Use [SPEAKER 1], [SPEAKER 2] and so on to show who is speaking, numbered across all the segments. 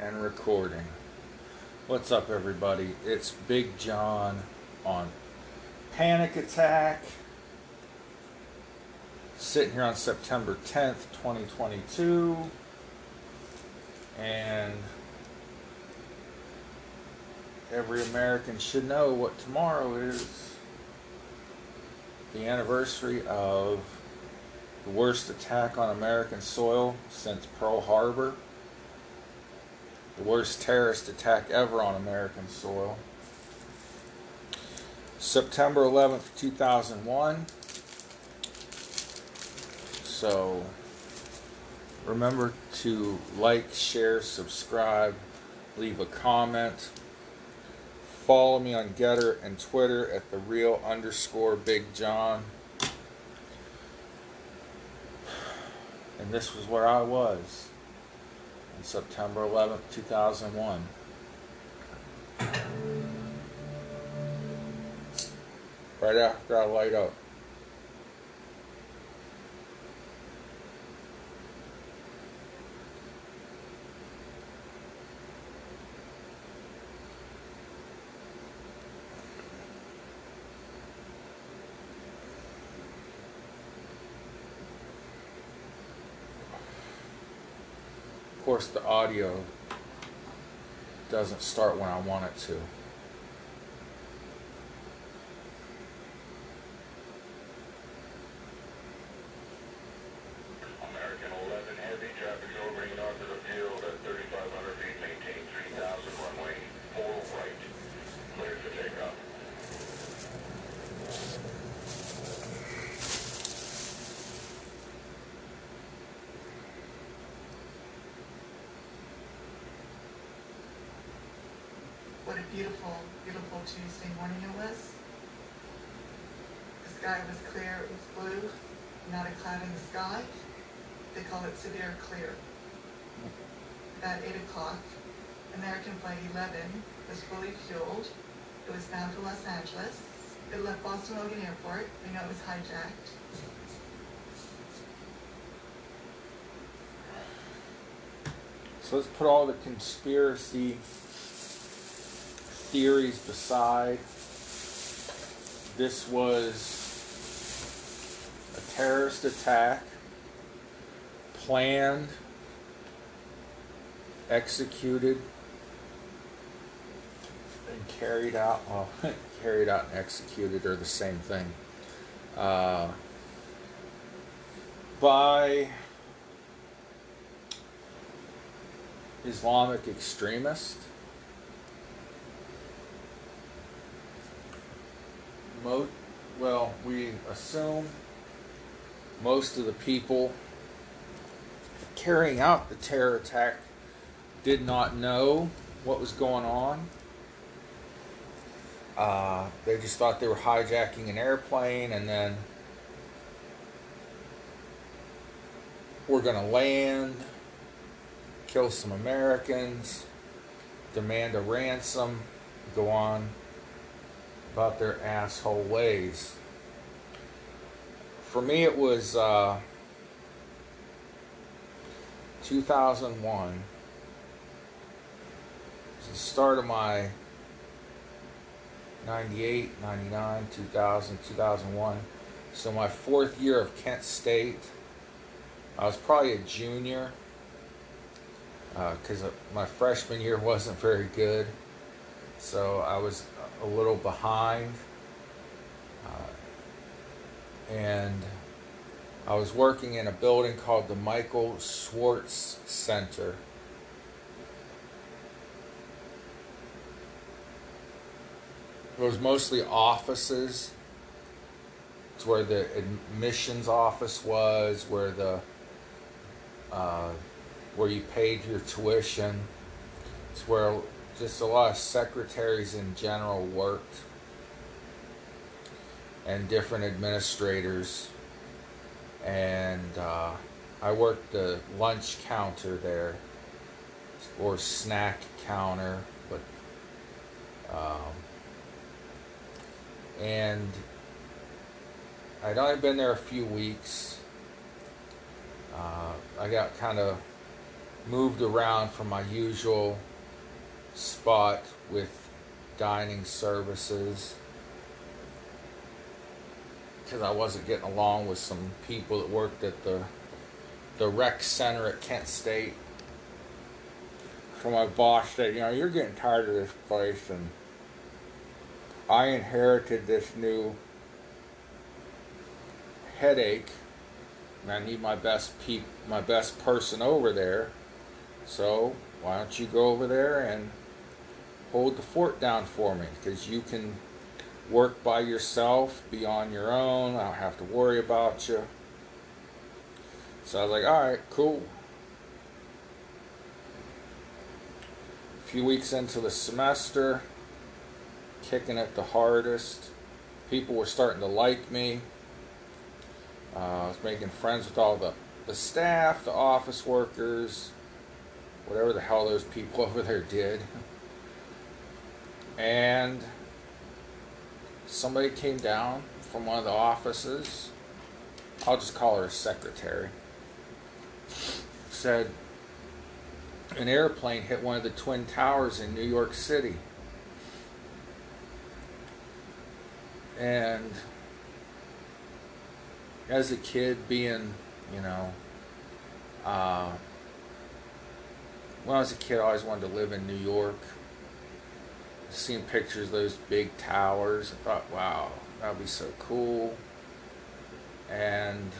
[SPEAKER 1] and recording. What's up, everybody? It's Big John on Panic Attack. Sitting here on September 10th, 2022. And every American should know what tomorrow is the anniversary of the worst attack on American soil since Pearl Harbor the worst terrorist attack ever on American soil. September 11th, 2001. So remember to like, share, subscribe, leave a comment. Follow me on Gettr and Twitter at the real underscore Big John. And this was where I was on September 11th, 2001. Right after I light up. Course the audio doesn't start when I want it to.
[SPEAKER 2] What a beautiful, beautiful Tuesday morning it was. The sky was clear, it was blue, not a cloud in the sky. They call it severe clear. About 8 o'clock, American Flight 11 was fully fueled. It was bound for Los Angeles. It left Boston Logan Airport. We know it was hijacked.
[SPEAKER 1] So let's put all the conspiracy theories beside. This was a terrorist attack planned, executed, and carried out. Well, carried out and executed are the same thing. Uh, by Islamic extremist. mo- well, we assume most of the people carrying out the terror attack did not know what was going on. Uh, they just thought they were hijacking an airplane and then we're going to land, kill some Americans, demand a ransom, go on about their asshole ways. For me, it was uh, 2001. It was the start of my 98, 99, 2000, 2001. So, my fourth year of Kent State. I was probably a junior because uh, my freshman year wasn't very good. So, I was a little behind. Uh, and I was working in a building called the Michael Schwartz Center. It was mostly offices. It's where the admissions office was, where the uh, where you paid your tuition. It's where just a lot of secretaries in general worked and different administrators and uh, i worked the lunch counter there or snack counter but um, and i'd only been there a few weeks uh, i got kind of moved around from my usual spot with dining services because I wasn't getting along with some people that worked at the the rec center at Kent State. So my boss said, you know, you're getting tired of this place, and I inherited this new headache, and I need my best peop, my best person over there. So why don't you go over there and hold the fort down for me? Because you can work by yourself, be on your own. I don't have to worry about you. So I was like, all right, cool. A few weeks into the semester, kicking it the hardest. People were starting to like me. Uh, I was making friends with all the, the staff, the office workers, whatever the hell those people over there did. And somebody came down from one of the offices. I'll just call her a secretary. Said an airplane hit one of the twin towers in New York City. And as a kid, being, you know, uh, when I was a kid, I always wanted to live in New York seen pictures of those big towers. I thought, wow, that would be so cool. And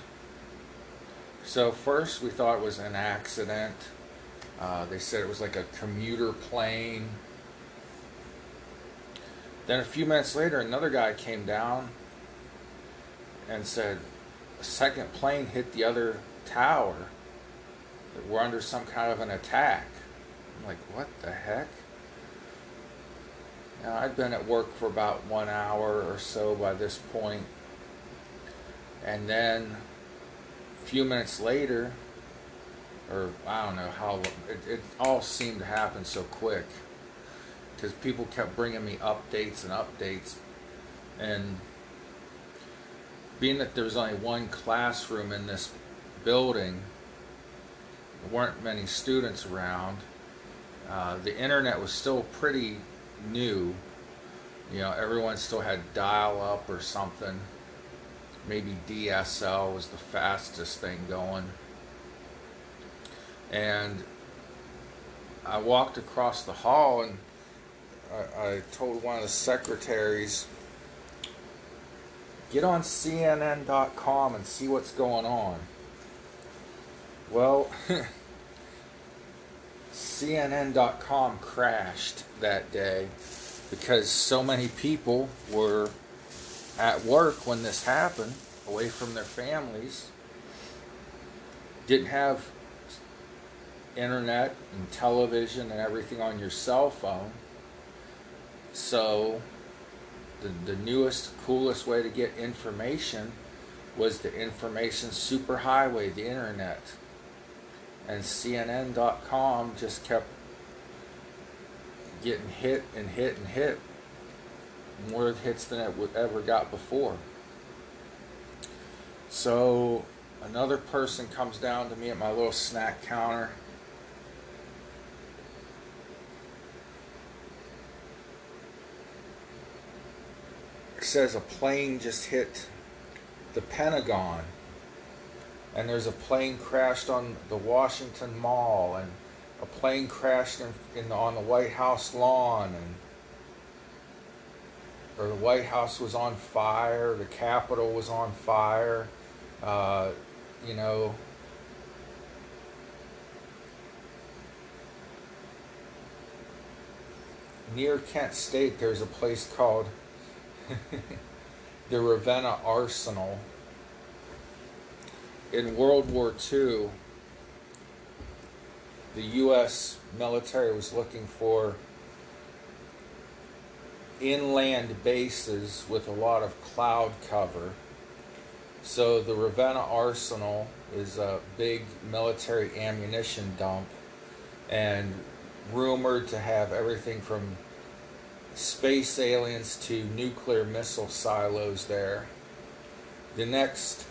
[SPEAKER 1] so first we thought it was an accident. Uh, they said it was like a commuter plane. Then a few minutes later, another guy came down and said a second plane hit the other tower. We're under some kind of an attack. Like, what the heck? Now, I'd been at work for about one hour or so by this point, and then a few minutes later, or I don't know how, it, it all seemed to happen so quick because people kept bringing me updates and updates, and being that there was only one classroom in this building, there weren't many students around. Uh, the internet was still pretty new. You know, everyone still had dial up or something. Maybe DSL was the fastest thing going. And I walked across the hall and I, I told one of the secretaries, get on CNN.com and see what's going on. Well, CNN.com crashed that day because so many people were at work when this happened, away from their families, didn't have internet and television and everything on your cell phone. So, the, the newest, coolest way to get information was the information superhighway, the internet. And CNN.com just kept getting hit and hit and hit. More hits than it would ever got before. So another person comes down to me at my little snack counter. Says a plane just hit the Pentagon. And there's a plane crashed on the Washington Mall and a plane crashed in, in on the White House lawn, and or the White House was on fire, the Capitol was on fire, uh, you know. Near Kent State, there's a place called the Ravenna Arsenal. In World War II, the U.S. military was looking for inland bases with a lot of cloud cover. So the Ravenna Arsenal is a big military ammunition dump and rumored to have everything from space aliens to nuclear missile silos there. The next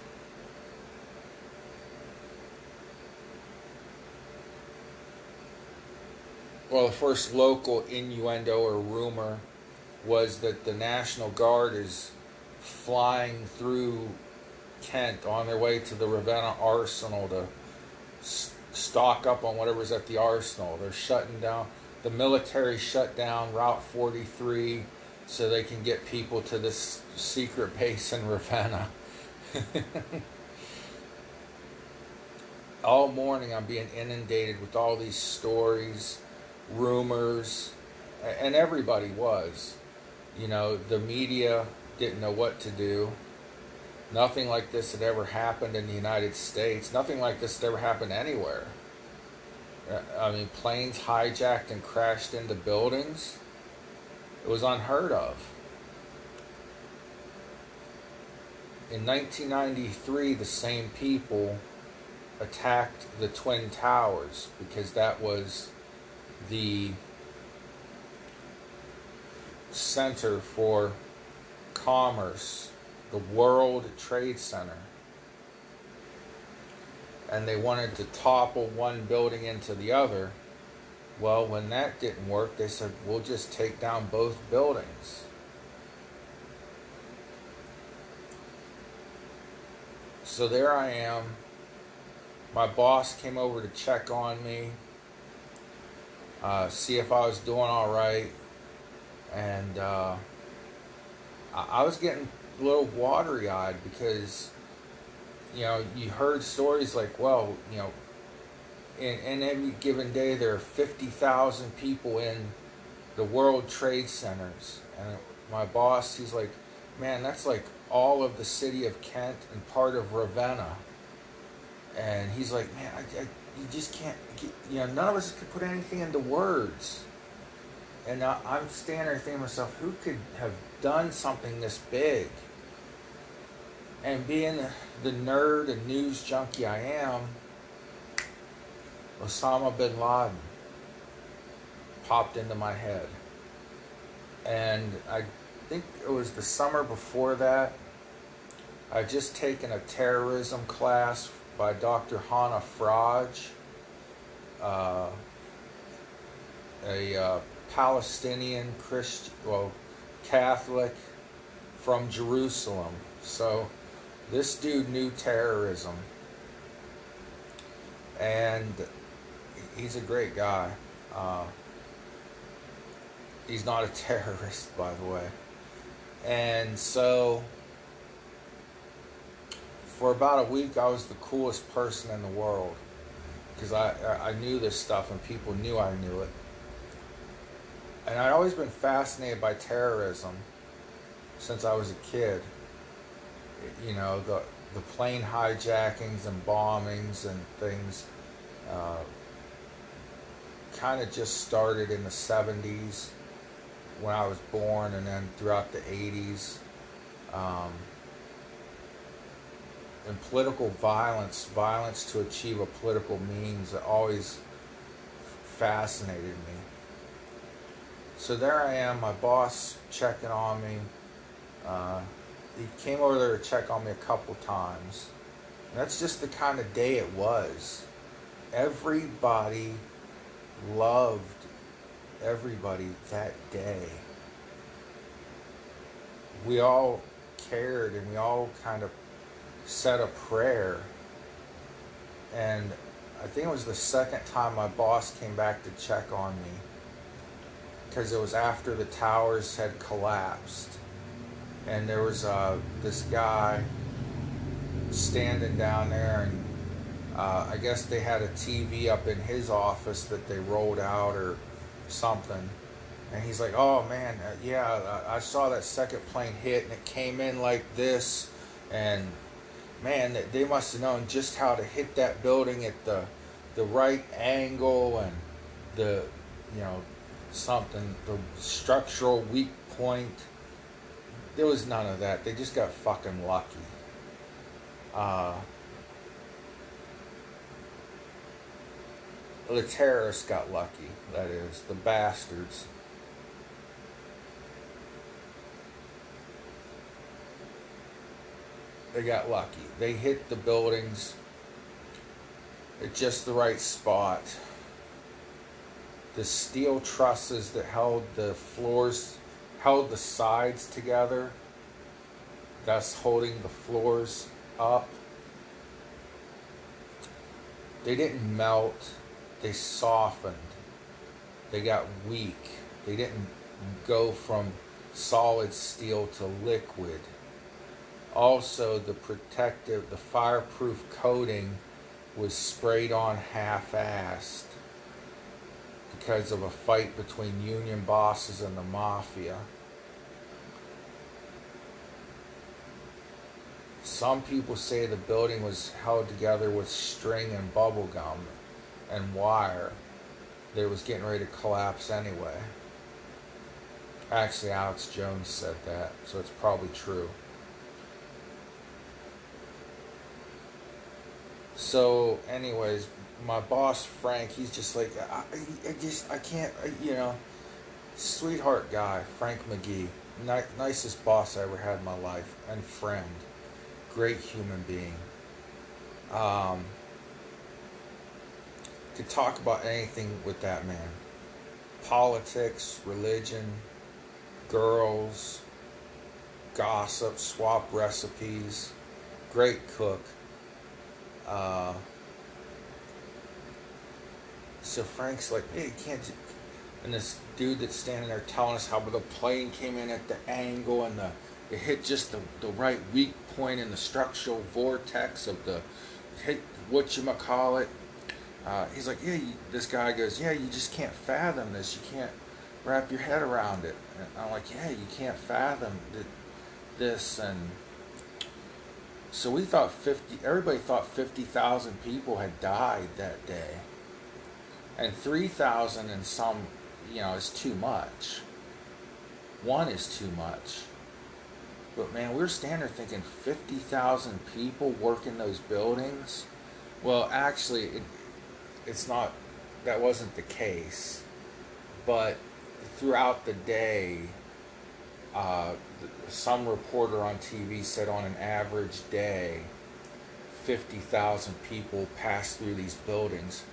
[SPEAKER 1] well, the first local innuendo or rumor was that the National Guard is flying through Kent on their way to the Ravenna Arsenal to stock up on whatever's at the arsenal. They're shutting down, the military shut down Route 43 so they can get people to this secret base in Ravenna. all morning I'm being inundated with all these stories, rumors, and everybody was. You know, the media didn't know what to do. Nothing like this had ever happened in the United States. Nothing like this had ever happened anywhere. I mean, planes hijacked and crashed into buildings. It was unheard of. In 1993, the same people attacked the Twin Towers because that was the center for commerce, the World Trade Center. And they wanted to topple one building into the other. Well, when that didn't work, they said, we'll just take down both buildings. So there I am. My boss came over to check on me, uh, see if I was doing all right. And uh, I, I was getting a little watery eyed because, you know, you heard stories like, well, you know, in, in every given day there are 50,000 people in the World Trade Centers. And my boss, he's like, man, that's like all of the city of Kent and part of Ravenna. And he's like, man, I, I, you just can't, get, you know, none of us could put anything into words. And I, I'm standing there thinking to myself, who could have done something this big? And being the nerd and news junkie I am, Osama bin Laden popped into my head. And I think it was the summer before that. I'd just taken a terrorism class by Dr. Hanna Freij, uh, a uh, Palestinian Christian, well, Catholic from Jerusalem. So this dude knew terrorism. And he's a great guy. Uh, he's not a terrorist, by the way. And so, for about a week, I was the coolest person in the world because I, I knew this stuff and people knew I knew it. And I'd always been fascinated by terrorism since I was a kid. You know, the, the plane hijackings and bombings and things. Uh, kind of just started in the 70s when I was born and then throughout the 80s. Um, and political violence, violence to achieve a political means, it always fascinated me. So there I am, my boss checking on me. Uh, he came over there to check on me a couple times. And that's just the kind of day it was. Everybody loved everybody that day. We all cared and we all kind of said a prayer. And I think it was the second time my boss came back to check on me because it was after the towers had collapsed. And there was uh, this guy standing down there and uh, I guess they had a TV up in his office that they rolled out or something. And he's like, "Oh man, uh, yeah, I, I saw that second plane hit, and it came in like this, and man, they- must have known just how to hit that building at the the right angle and the you know something, the structural weak point. There was none of that. They just got fucking lucky." Uh, The terrorists got lucky, that is, the bastards. They got lucky. They hit the buildings at just the right spot the steel trusses that held the floors, held the sides together, thus holding the floors up. They didn't melt, they softened. They got weak. They didn't go from solid steel to liquid. Also, the protective, the fireproof coating was sprayed on half assed because of a fight between union bosses and the mafia. Some people say the building was held together with string and bubble gum and wire it was getting ready to collapse anyway. Actually, Alex Jones said that, so it's probably true. So, anyways, my boss Frank, he's just like, I, I just, I can't, I, you know, sweetheart guy, Frank McGee, Ni- nicest boss I ever had in my life, and friend, great human being. Um, could talk about anything with that man politics, religion, girls, gossip, swap recipes, great cook. Uh, so Frank's like, hey, can't. ju-" And this dude that's standing there telling us how the plane came in at the angle and the it hit just the, the right weak point in the structural vortex of the hit what you call it. Uh, he's like, yeah. You, this guy goes, yeah. You just can't fathom this. You can't wrap your head around it. And I'm like, yeah. You can't fathom th- this and. So we thought 50, everybody thought 50,000 people had died that day. And 3,000 and some, you know, is too much. One is too much. But man, we're standing there thinking 50,000 people working those buildings. Well, actually, it, it's not, that wasn't the case. But throughout the day, uh, some reporter on TV said on an average day, 50,000 people pass through these buildings.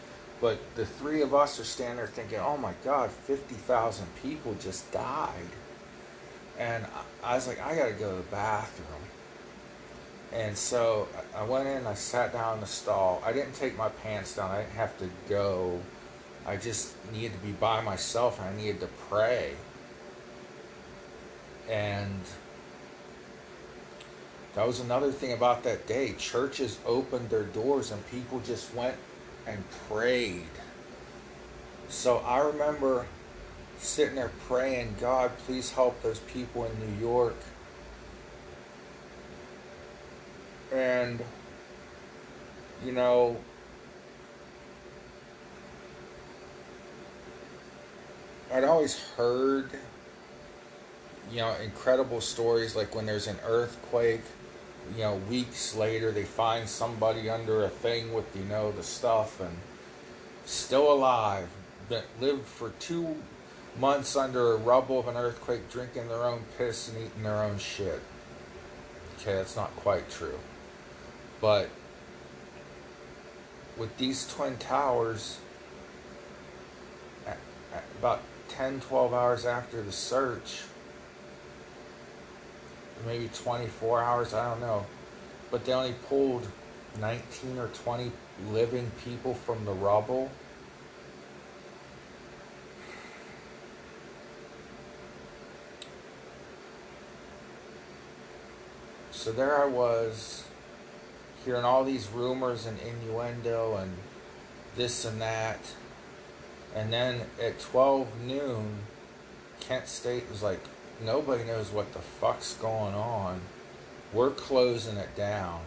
[SPEAKER 1] But the three of us are standing there thinking, oh my God, 50,000 people just died. And I- was like, I gotta go to the bathroom. And so I- I went in, I sat down in the stall. I didn't take my pants down, I didn't have to go. I just needed to be by myself and I needed to pray. And that was another thing about that day. Churches opened their doors and people just went and prayed. So I remember sitting there praying, God, please help those people in New York. And, you know, I'd always heard, you know, incredible stories like when there's an earthquake, you know, weeks later they find somebody under a thing with, you know, the stuff and still alive, that lived for two months under a rubble of an earthquake, drinking their own piss and eating their own shit. Okay, that's not quite true. But with these twin towers, at, at about 10, 12 hours after the search, maybe 24 hours, I don't know, but they only pulled 19 or 20 living people from the rubble. So there I was, hearing all these rumors and innuendo and this and that. And then at 12 noon, Kent State was like, nobody knows what the fuck's going on. We're closing it down.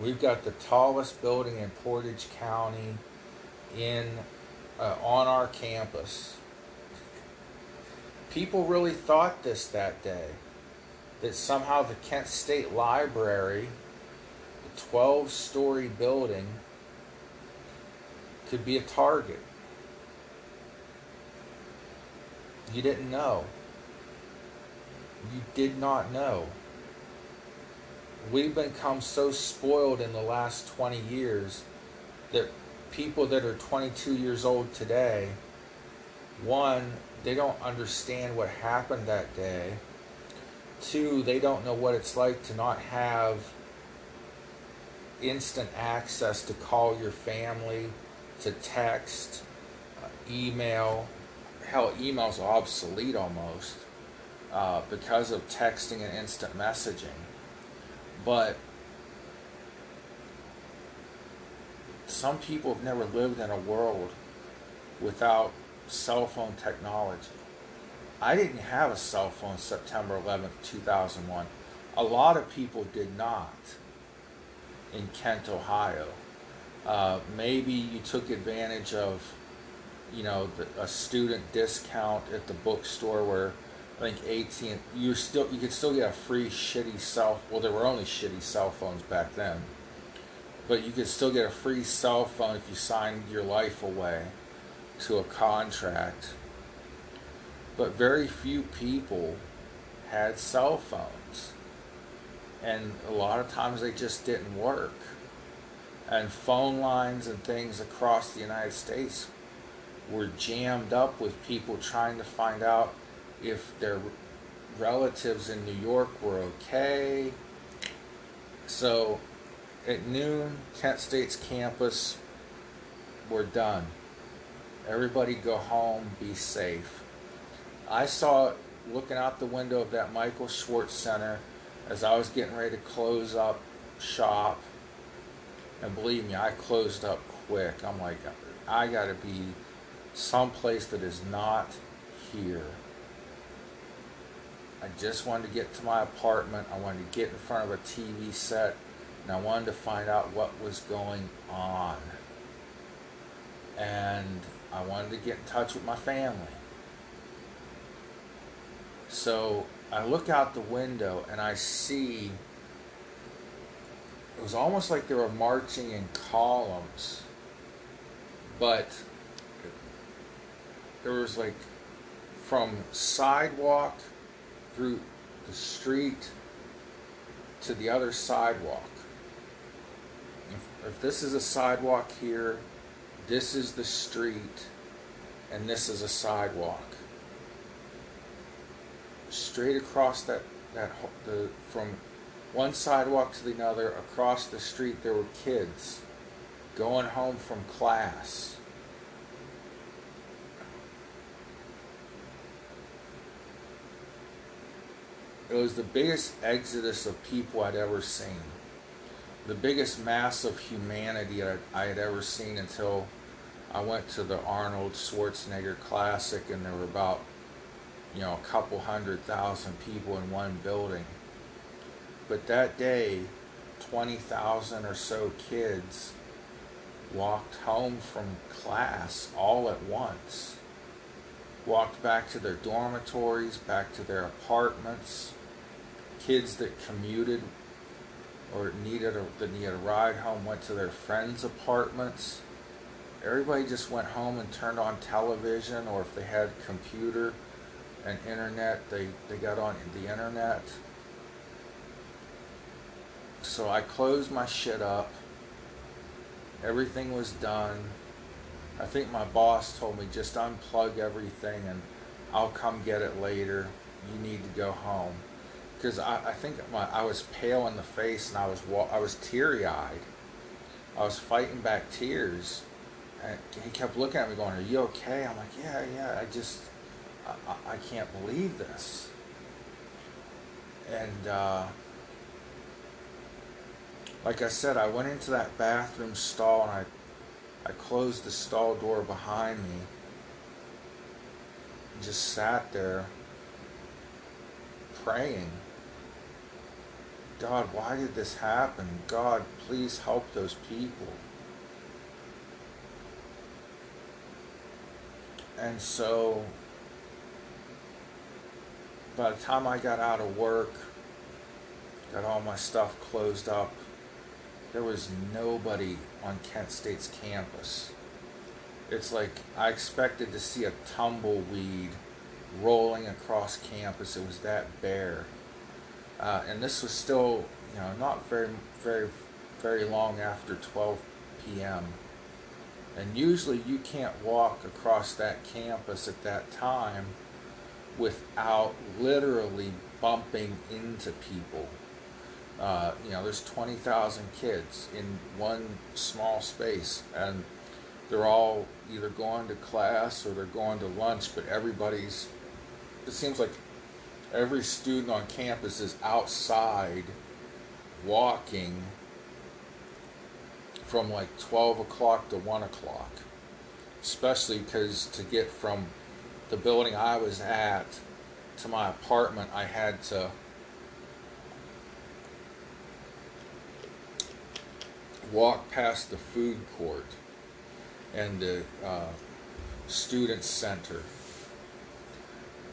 [SPEAKER 1] We've got the tallest building in Portage County in uh, on our campus. People really thought this that day that somehow the Kent State Library, the 12 story building, could be a target. You didn't know. You did not know. We've become so spoiled in the last 20 years that people that are 22 years old today one, they don't understand what happened that day. Two, they don't know what it's like to not have instant access to call your family, to text, uh, email. Hell, email's obsolete almost uh, because of texting and instant messaging. But some people have never lived in a world without cell phone technology. I didn't have a cell phone September 11th, 2001. A lot of people did not in Kent, Ohio. Uh, maybe you took advantage of, you know, the, a student discount at the bookstore where I think AT you still you could still get a free shitty cell. Well, there were only shitty cell phones back then, but you could still get a free cell phone if you signed your life away to a contract. But very few people had cell phones, and a lot of times they just didn't work. And phone lines and things across the United States were jammed up with people trying to find out if their relatives in New York were okay. So at noon, Kent State's campus, we're done. Everybody go home, be safe. I saw looking out the window of that Michael Schwartz Center as I was getting ready to close up shop. And believe me, I closed up quick. I'm like, I got to be someplace that is not here. I just wanted to get to my apartment. I wanted to get in front of a TV set and I wanted to find out what was going on. And I wanted to get in touch with my family. So I look out the window and I see it was almost like they were marching in columns, but there was like from sidewalk through the street to the other sidewalk. If, if this is a sidewalk here, this is the street, and this is a sidewalk. Straight across that that the from one sidewalk to the other across the street there were kids going home from class It was the biggest exodus of people I'd ever seen. The biggest mass of humanity I had ever seen until I went to the Arnold Schwarzenegger Classic and there were about, you know, a couple hundred thousand people in one building. But that day, 20,000 or so kids walked home from class all at once walked back to their dormitories, back to their apartments. Kids that commuted or needed a, that needed a ride home went to their friends' apartments. Everybody just went home and turned on television, or if they had computer and internet, they, they got on the internet. So I closed my shit up. Everything was done. I think my boss told me just unplug everything and I'll come get it later. You need to go home because I, I think my, I was pale in the face and I was I was teary eyed. I was fighting back tears, and he kept looking at me, going, "Are you okay?" I'm like, "Yeah, yeah. I just I, I can't believe this." And uh, like I said, I went into that bathroom stall and I I closed the stall door behind me and just sat there praying. God, why did this happen? God, please help those people. And so, by the time I got out of work, got all my stuff closed up, there was nobody on Kent State's campus. It's like I expected to see a tumbleweed rolling across campus. It was that bare. Uh, and this was still, you know, not very, very, very long after 12 p.m. And usually you can't walk across that campus at that time without literally bumping into people. Uh, you know, there's 20,000 kids in one small space, and they're all either going to class or they're going to lunch, but everybody's, it seems like every student on campus is outside walking from like 12 o'clock to 1 o'clock. Especially because to get from the building I was at to my apartment, I had to walk past the food court and the uh, student center.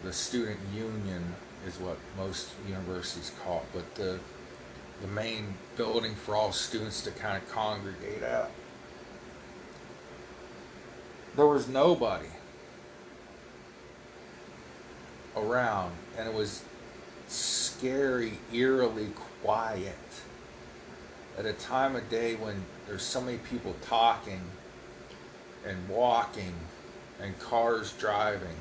[SPEAKER 1] The student union is what most universities call it, but the the main building for all students to kind of congregate at. There was nobody around, and it was scary, eerily quiet at a time of day when there's so many people talking and walking and cars driving.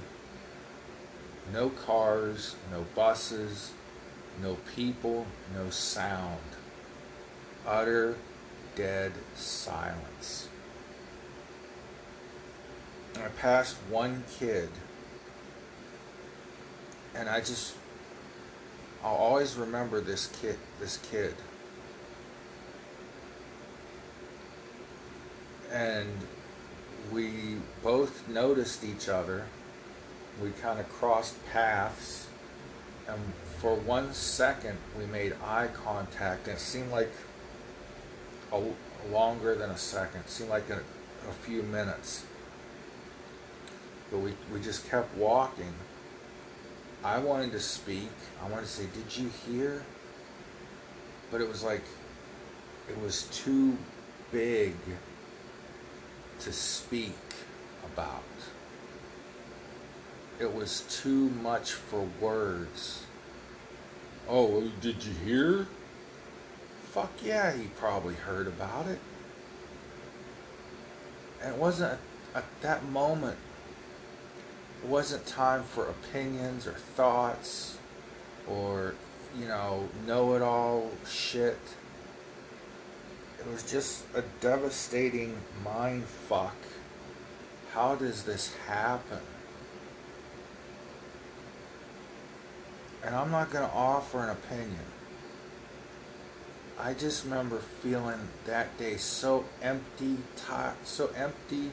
[SPEAKER 1] No cars, no buses, no people, no sound. Utter dead silence. And I passed one kid, and I just, I'll always remember this kid, this kid. And we both noticed each other. We kind of crossed paths, and for one second we made eye contact, and it seemed like a, longer than a second. It seemed like a, a few minutes. But we, we just kept walking. I wanted to speak. I wanted to say, Did you hear? But it was like, it was too big to speak about. It was too much for words. Oh, did you hear? Fuck yeah, he probably heard about it. And it wasn't at that moment, it wasn't time for opinions or thoughts or, you know, know it all shit. It was just a devastating mind fuck. How does this happen? And I'm not going to offer an opinion. I just remember feeling that day so empty, so empty,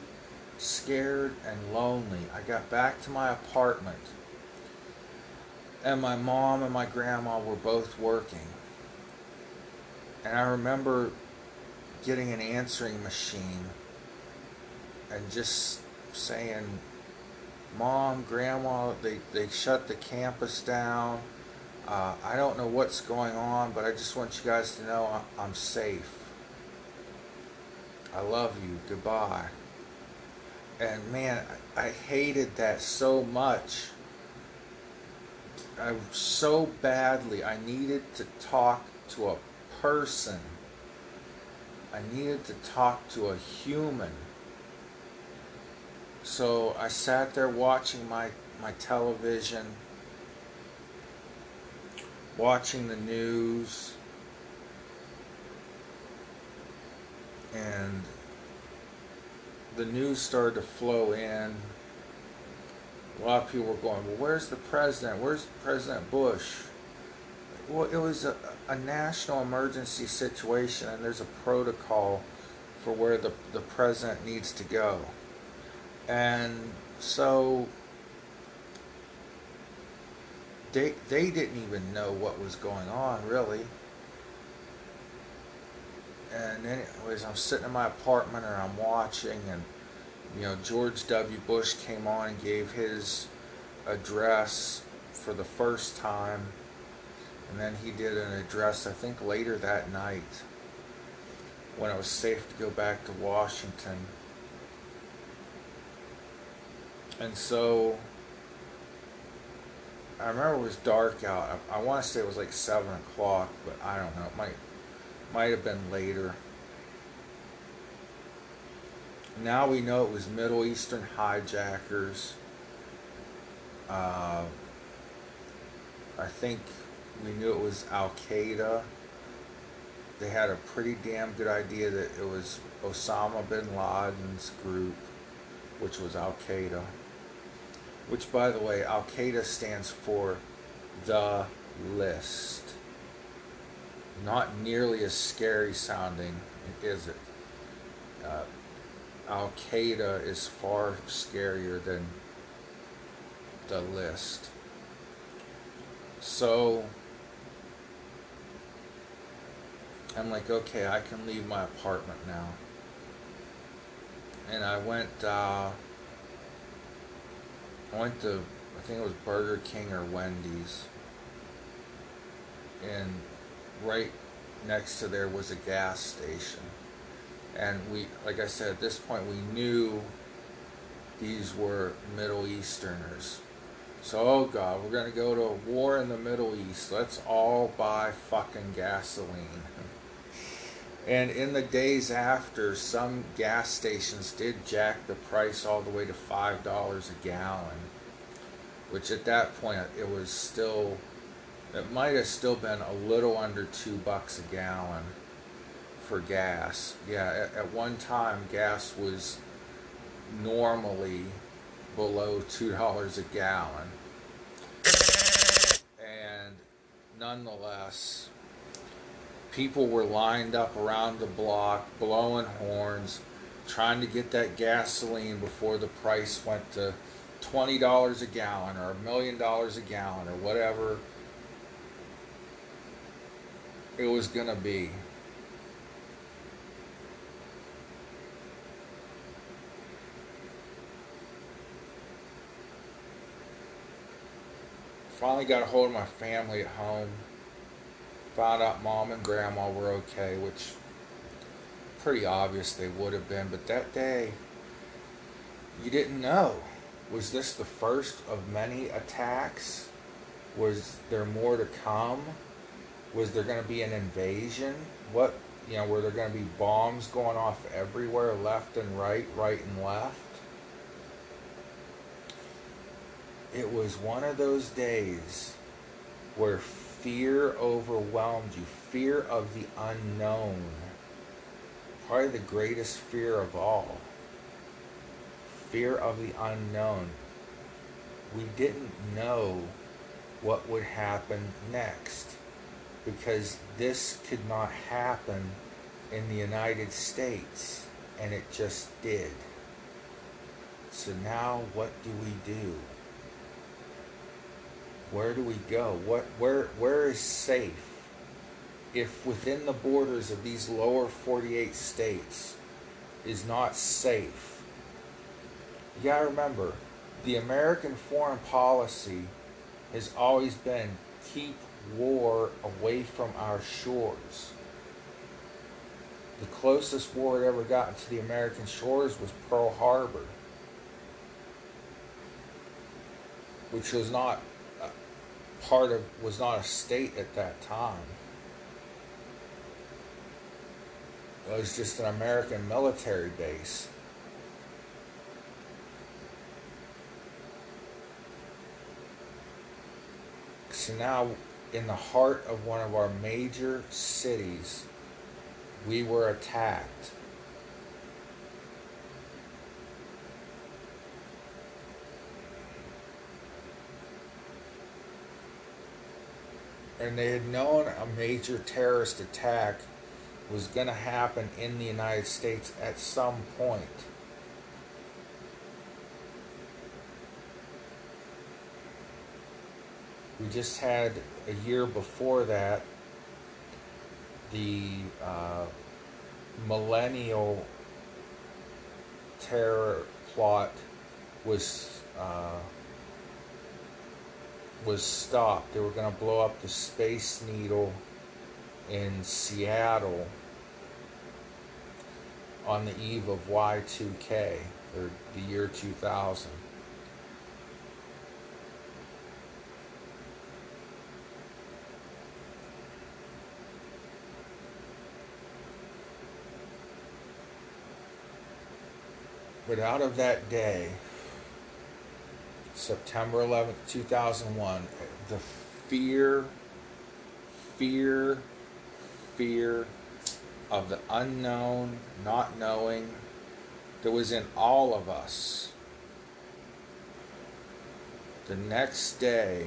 [SPEAKER 1] scared, and lonely. I got back to my apartment, and my mom and my grandma were both working. And I remember getting an answering machine and just saying, Mom, Grandma, they, they shut the campus down. Uh, I don't know what's going on, but I just want you guys to know I'm safe. I love you. Goodbye. And man, I hated that so much. I so badly. I needed to talk to a person. I needed to talk to a human. So I sat there watching my, my television, watching the news, and the news started to flow in. A lot of people were going, Well, where's the president? Where's President Bush? Well, it was a, a national emergency situation, and there's a protocol for where the, the president needs to go. And so they they didn't even know what was going on really. And anyways, I'm sitting in my apartment and I'm watching, and you know George W. Bush came on and gave his address for the first time, and then he did an address I think later that night when it was safe to go back to Washington and so I remember it was dark out. I, I want to say it was like seven o'clock, but I don't know. It might might have been later. now we know it was Middle Eastern hijackers. Uh, I think we knew it was Al Qaeda. They had a pretty damn good idea that it was Osama bin Laden's group, which was Al Qaeda. Which, by the way, Al Qaeda stands for the list. Not nearly as scary sounding, is it? Uh, Al Qaeda is far scarier than the list. So I'm like, okay, I can leave my apartment now. And I went, uh, I went to, I think it was Burger King or Wendy's. And right next to there was a gas station. And we, like I said, at this point, we knew these were Middle Easterners. So, oh God, we're going to go to a war in the Middle East. Let's all buy fucking gasoline. And in the days after, some gas stations did jack the price all the way to $5 a gallon. Which at that point, it was still, it might have still been a little under two bucks a gallon for gas. Yeah, at, at one time, gas was normally below $2 a gallon. And nonetheless, people were lined up around the block, blowing horns, trying to get that gasoline before the price went to $20 a gallon or a million dollars a gallon or whatever it was going to be. Finally got a hold of my family at home. Found out mom and grandma were okay, which pretty obvious they would have been, but that day you didn't know. Was this the first of many attacks? Was there more to come? Was there going to be an invasion? What, you know, were there going to be bombs going off everywhere, left and right, right and left? It was one of those days where fear overwhelmed you, fear of the unknown. Probably the greatest fear of all. Fear of the unknown. We didn't know what would happen next because this could not happen in the United States and it just did. So now what do we do? Where do we go? What where where is safe? If within the borders of these lower 48 states is not safe. You got to remember, the American foreign policy has always been keep war away from our shores. The closest war it ever gotten to the American shores was Pearl Harbor, which was not part of was not a state at that time. It was just an American military base. So now, in the heart of one of our major cities, we were attacked. And they had known a major terrorist attack was going to happen in the United States at some point. We just had a year before that the uh, millennial terror plot was. Uh, was stopped. They were going to blow up the Space Needle in Seattle on the eve of Y2K, or the year 2000. But out of that day, September 11th, 2001, the fear, fear, fear of the unknown, not knowing, that was in all of us. The next day,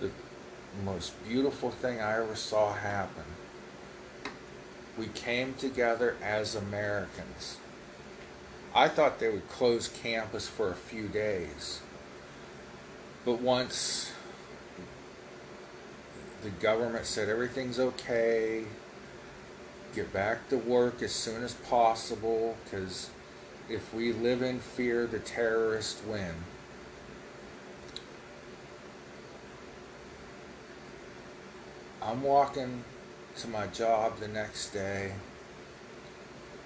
[SPEAKER 1] the most beautiful thing I ever saw happen. We came together as Americans. I thought they would close campus for a few days. But once the government said everything's okay, get back to work as soon as possible, because if we live in fear, the terrorists win. I'm walking to my job the next day,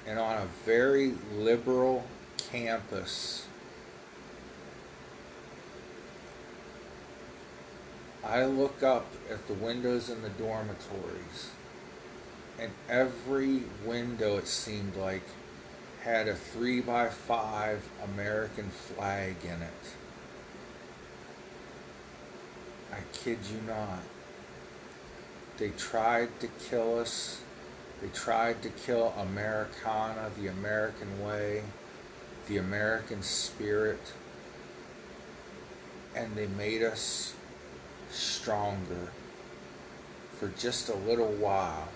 [SPEAKER 1] and on a very liberal campus, I look up at the windows in the dormitories, and every window, it seemed like, had a three by five American flag in it. I kid you not. They tried to kill us. They tried to kill Americana, the American way, the American spirit. And they made us stronger for just a little while.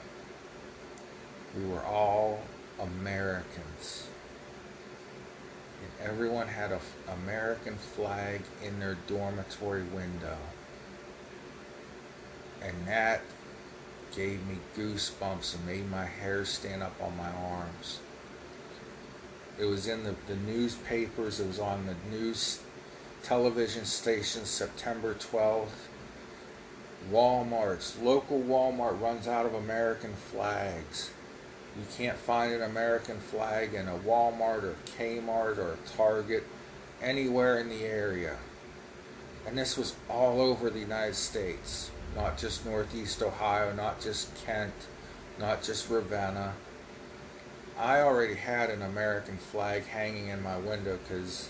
[SPEAKER 1] We were all Americans. And everyone had an American flag in their dormitory window. And that gave me goosebumps and made my hair stand up on my arms. It was in the, the newspapers, it was on the news television stations September 12th. Walmart's local Walmart runs out of American flags. You can't find an American flag in a Walmart or Kmart or Target anywhere in the area. And this was all over the United States, not just Northeast Ohio, not just Kent, not just Ravenna. I already had an American flag hanging in my window because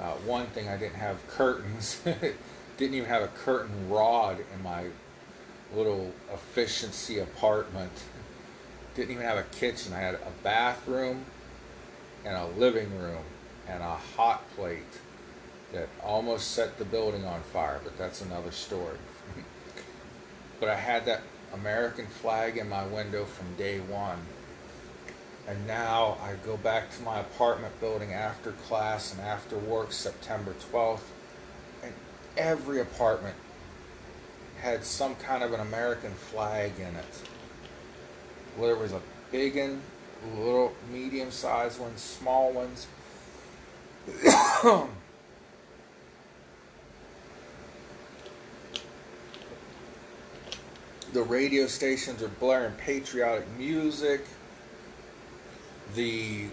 [SPEAKER 1] uh, one thing I didn't have curtains, didn't even have a curtain rod in my little efficiency apartment didn't even have a kitchen. I had a bathroom and a living room and a hot plate that almost set the building on fire, but that's another story. but I had that American flag in my window from day one. And now I go back to my apartment building after class and after work September 12th, and every apartment had some kind of an American flag in it whether it was a big one, little medium sized ones, small ones. the radio stations are blaring patriotic music. The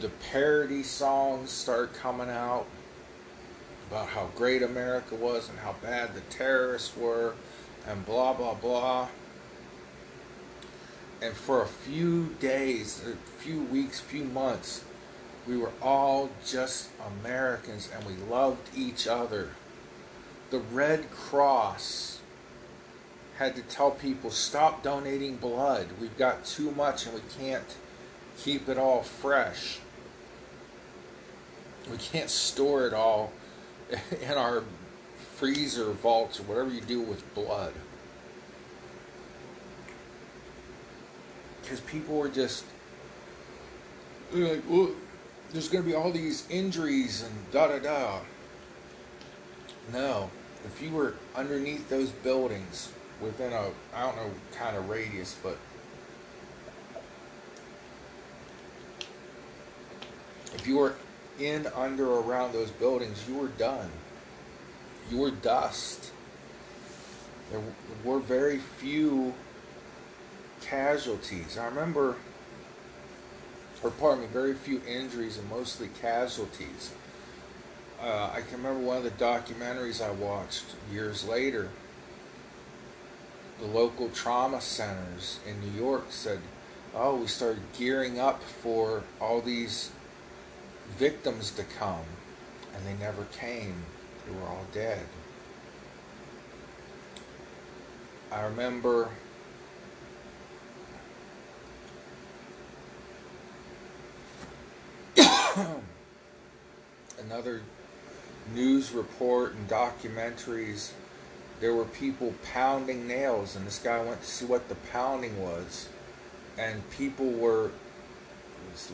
[SPEAKER 1] the parody songs start coming out about how great America was and how bad the terrorists were and blah blah blah and for a few days, a few weeks, few months, we were all just Americans and we loved each other. The Red Cross had to tell people stop donating blood. We've got too much and we can't keep it all fresh. We can't store it all in our freezer vaults or whatever you do with blood. because people were just like, well, there's going to be all these injuries and da da da. No, if you were underneath those buildings within a, I don't know, kind of radius, but if you were in, under, around those buildings, you were done. You were dust. There were very few casualties. I remember, or pardon me, very few injuries and mostly casualties. Uh, I can remember one of the documentaries I watched years later. The local trauma centers in New York said oh, we started gearing up for all these victims to come, and they never came. They were all dead. I remember another news report and documentaries. There were people pounding nails, and this guy went to see what the pounding was, and people were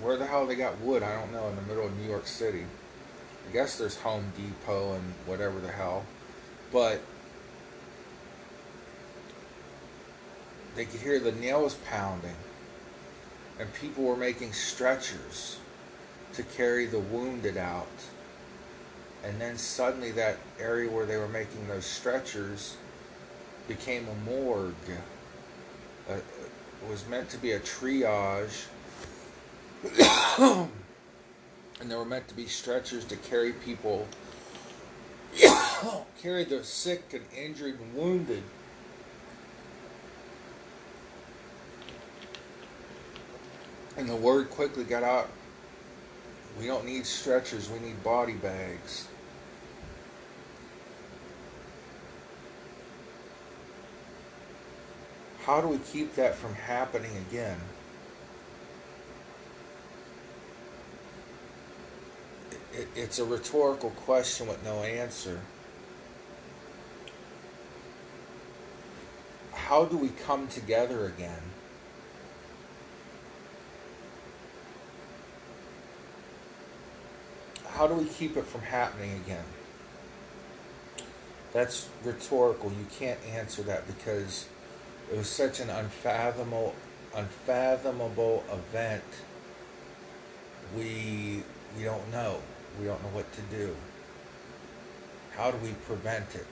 [SPEAKER 1] where the hell they got wood? I don't know. In the middle of New York City, I guess there's Home Depot and whatever the hell, but they could hear the nails pounding, and people were making stretchers to carry the wounded out. And then suddenly, that area where they were making those stretchers became a morgue. Uh, it was meant to be a triage. and there were meant to be stretchers to carry people, carry the sick and injured and wounded And the word quickly got out we don't need stretchers, we need body bags. How do we keep that from happening again? It, it's a rhetorical question with no answer. How do we come together again? how do we keep it from happening again? That's rhetorical. You can't answer that because it was such an unfathomable, unfathomable event. We we don't know. We don't know what to do. How do we prevent it?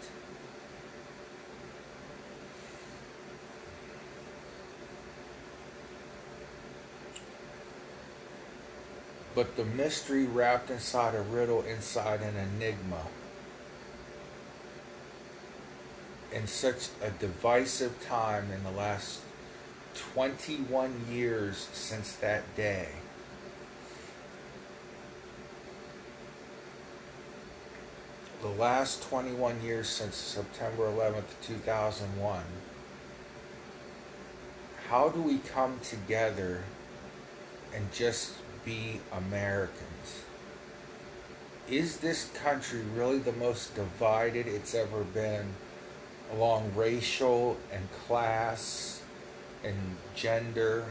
[SPEAKER 1] but the mystery wrapped inside a riddle, inside an enigma. In such a divisive time in the last 21 years since that day. The last 21 years since September 11th, 2001. How do we come together and just be Americans. Is this country really the most divided it's ever been along racial and class and gender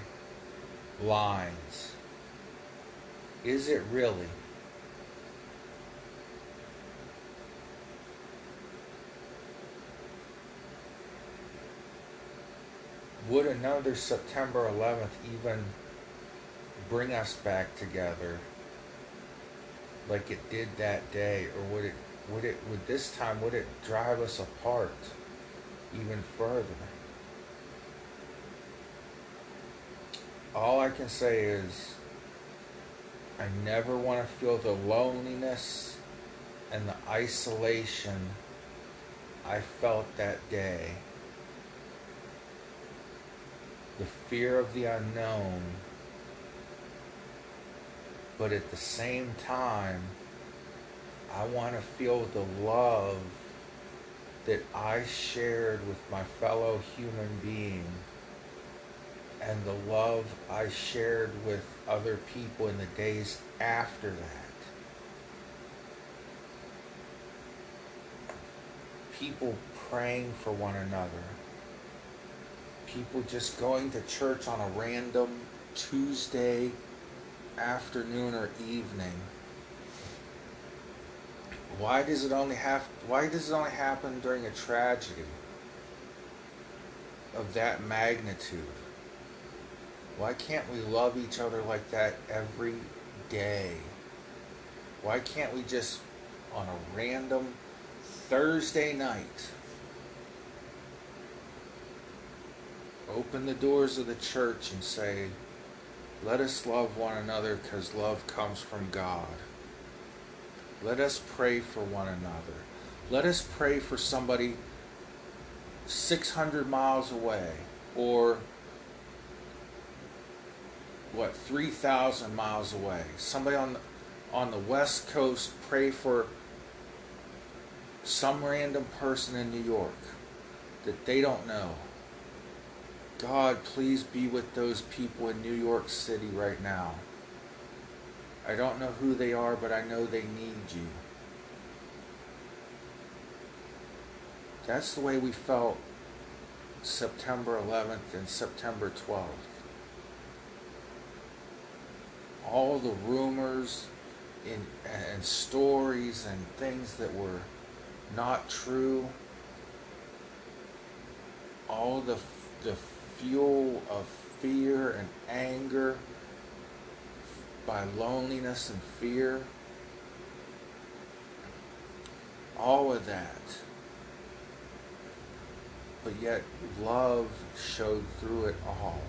[SPEAKER 1] lines? Is it really? Would another September 11th even bring us back together like it did that day? Or would it would it would this time would it drive us apart even further? All i can say is i never want to feel the loneliness and the isolation i felt that day the fear of the unknown but at the same time, I want to feel the love that I shared with my fellow human being and the love I shared with other people in the days after that. People praying for one another. People just going to church on a random Tuesday afternoon or evening. Why does it only have why does it only happen during a tragedy of that magnitude? Why can't we love each other like that every day? Why can't we just on a random Thursday night open the doors of the church and say, let us love one another because love comes from God. Let us pray for one another. Let us pray for somebody 600 miles away or what three thousand miles away. Somebody on the, on the West Coast pray for some random person in New York that they don't know. God, please be with those people in New York City right now. I don't know who they are, but I know they need you. That's the way we felt September 11th and September 12th. All the rumors in, and stories and things that were not true, all the, the fuel of fear and anger by loneliness and fear, all of that but yet love showed through it all.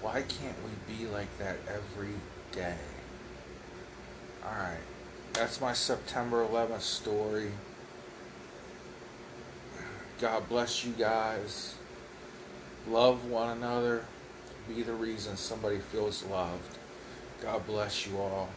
[SPEAKER 1] Why can't we be like that every day? All right, that's my September 11th story. God bless you guys. Love one another. Be the reason somebody feels loved. God bless you all.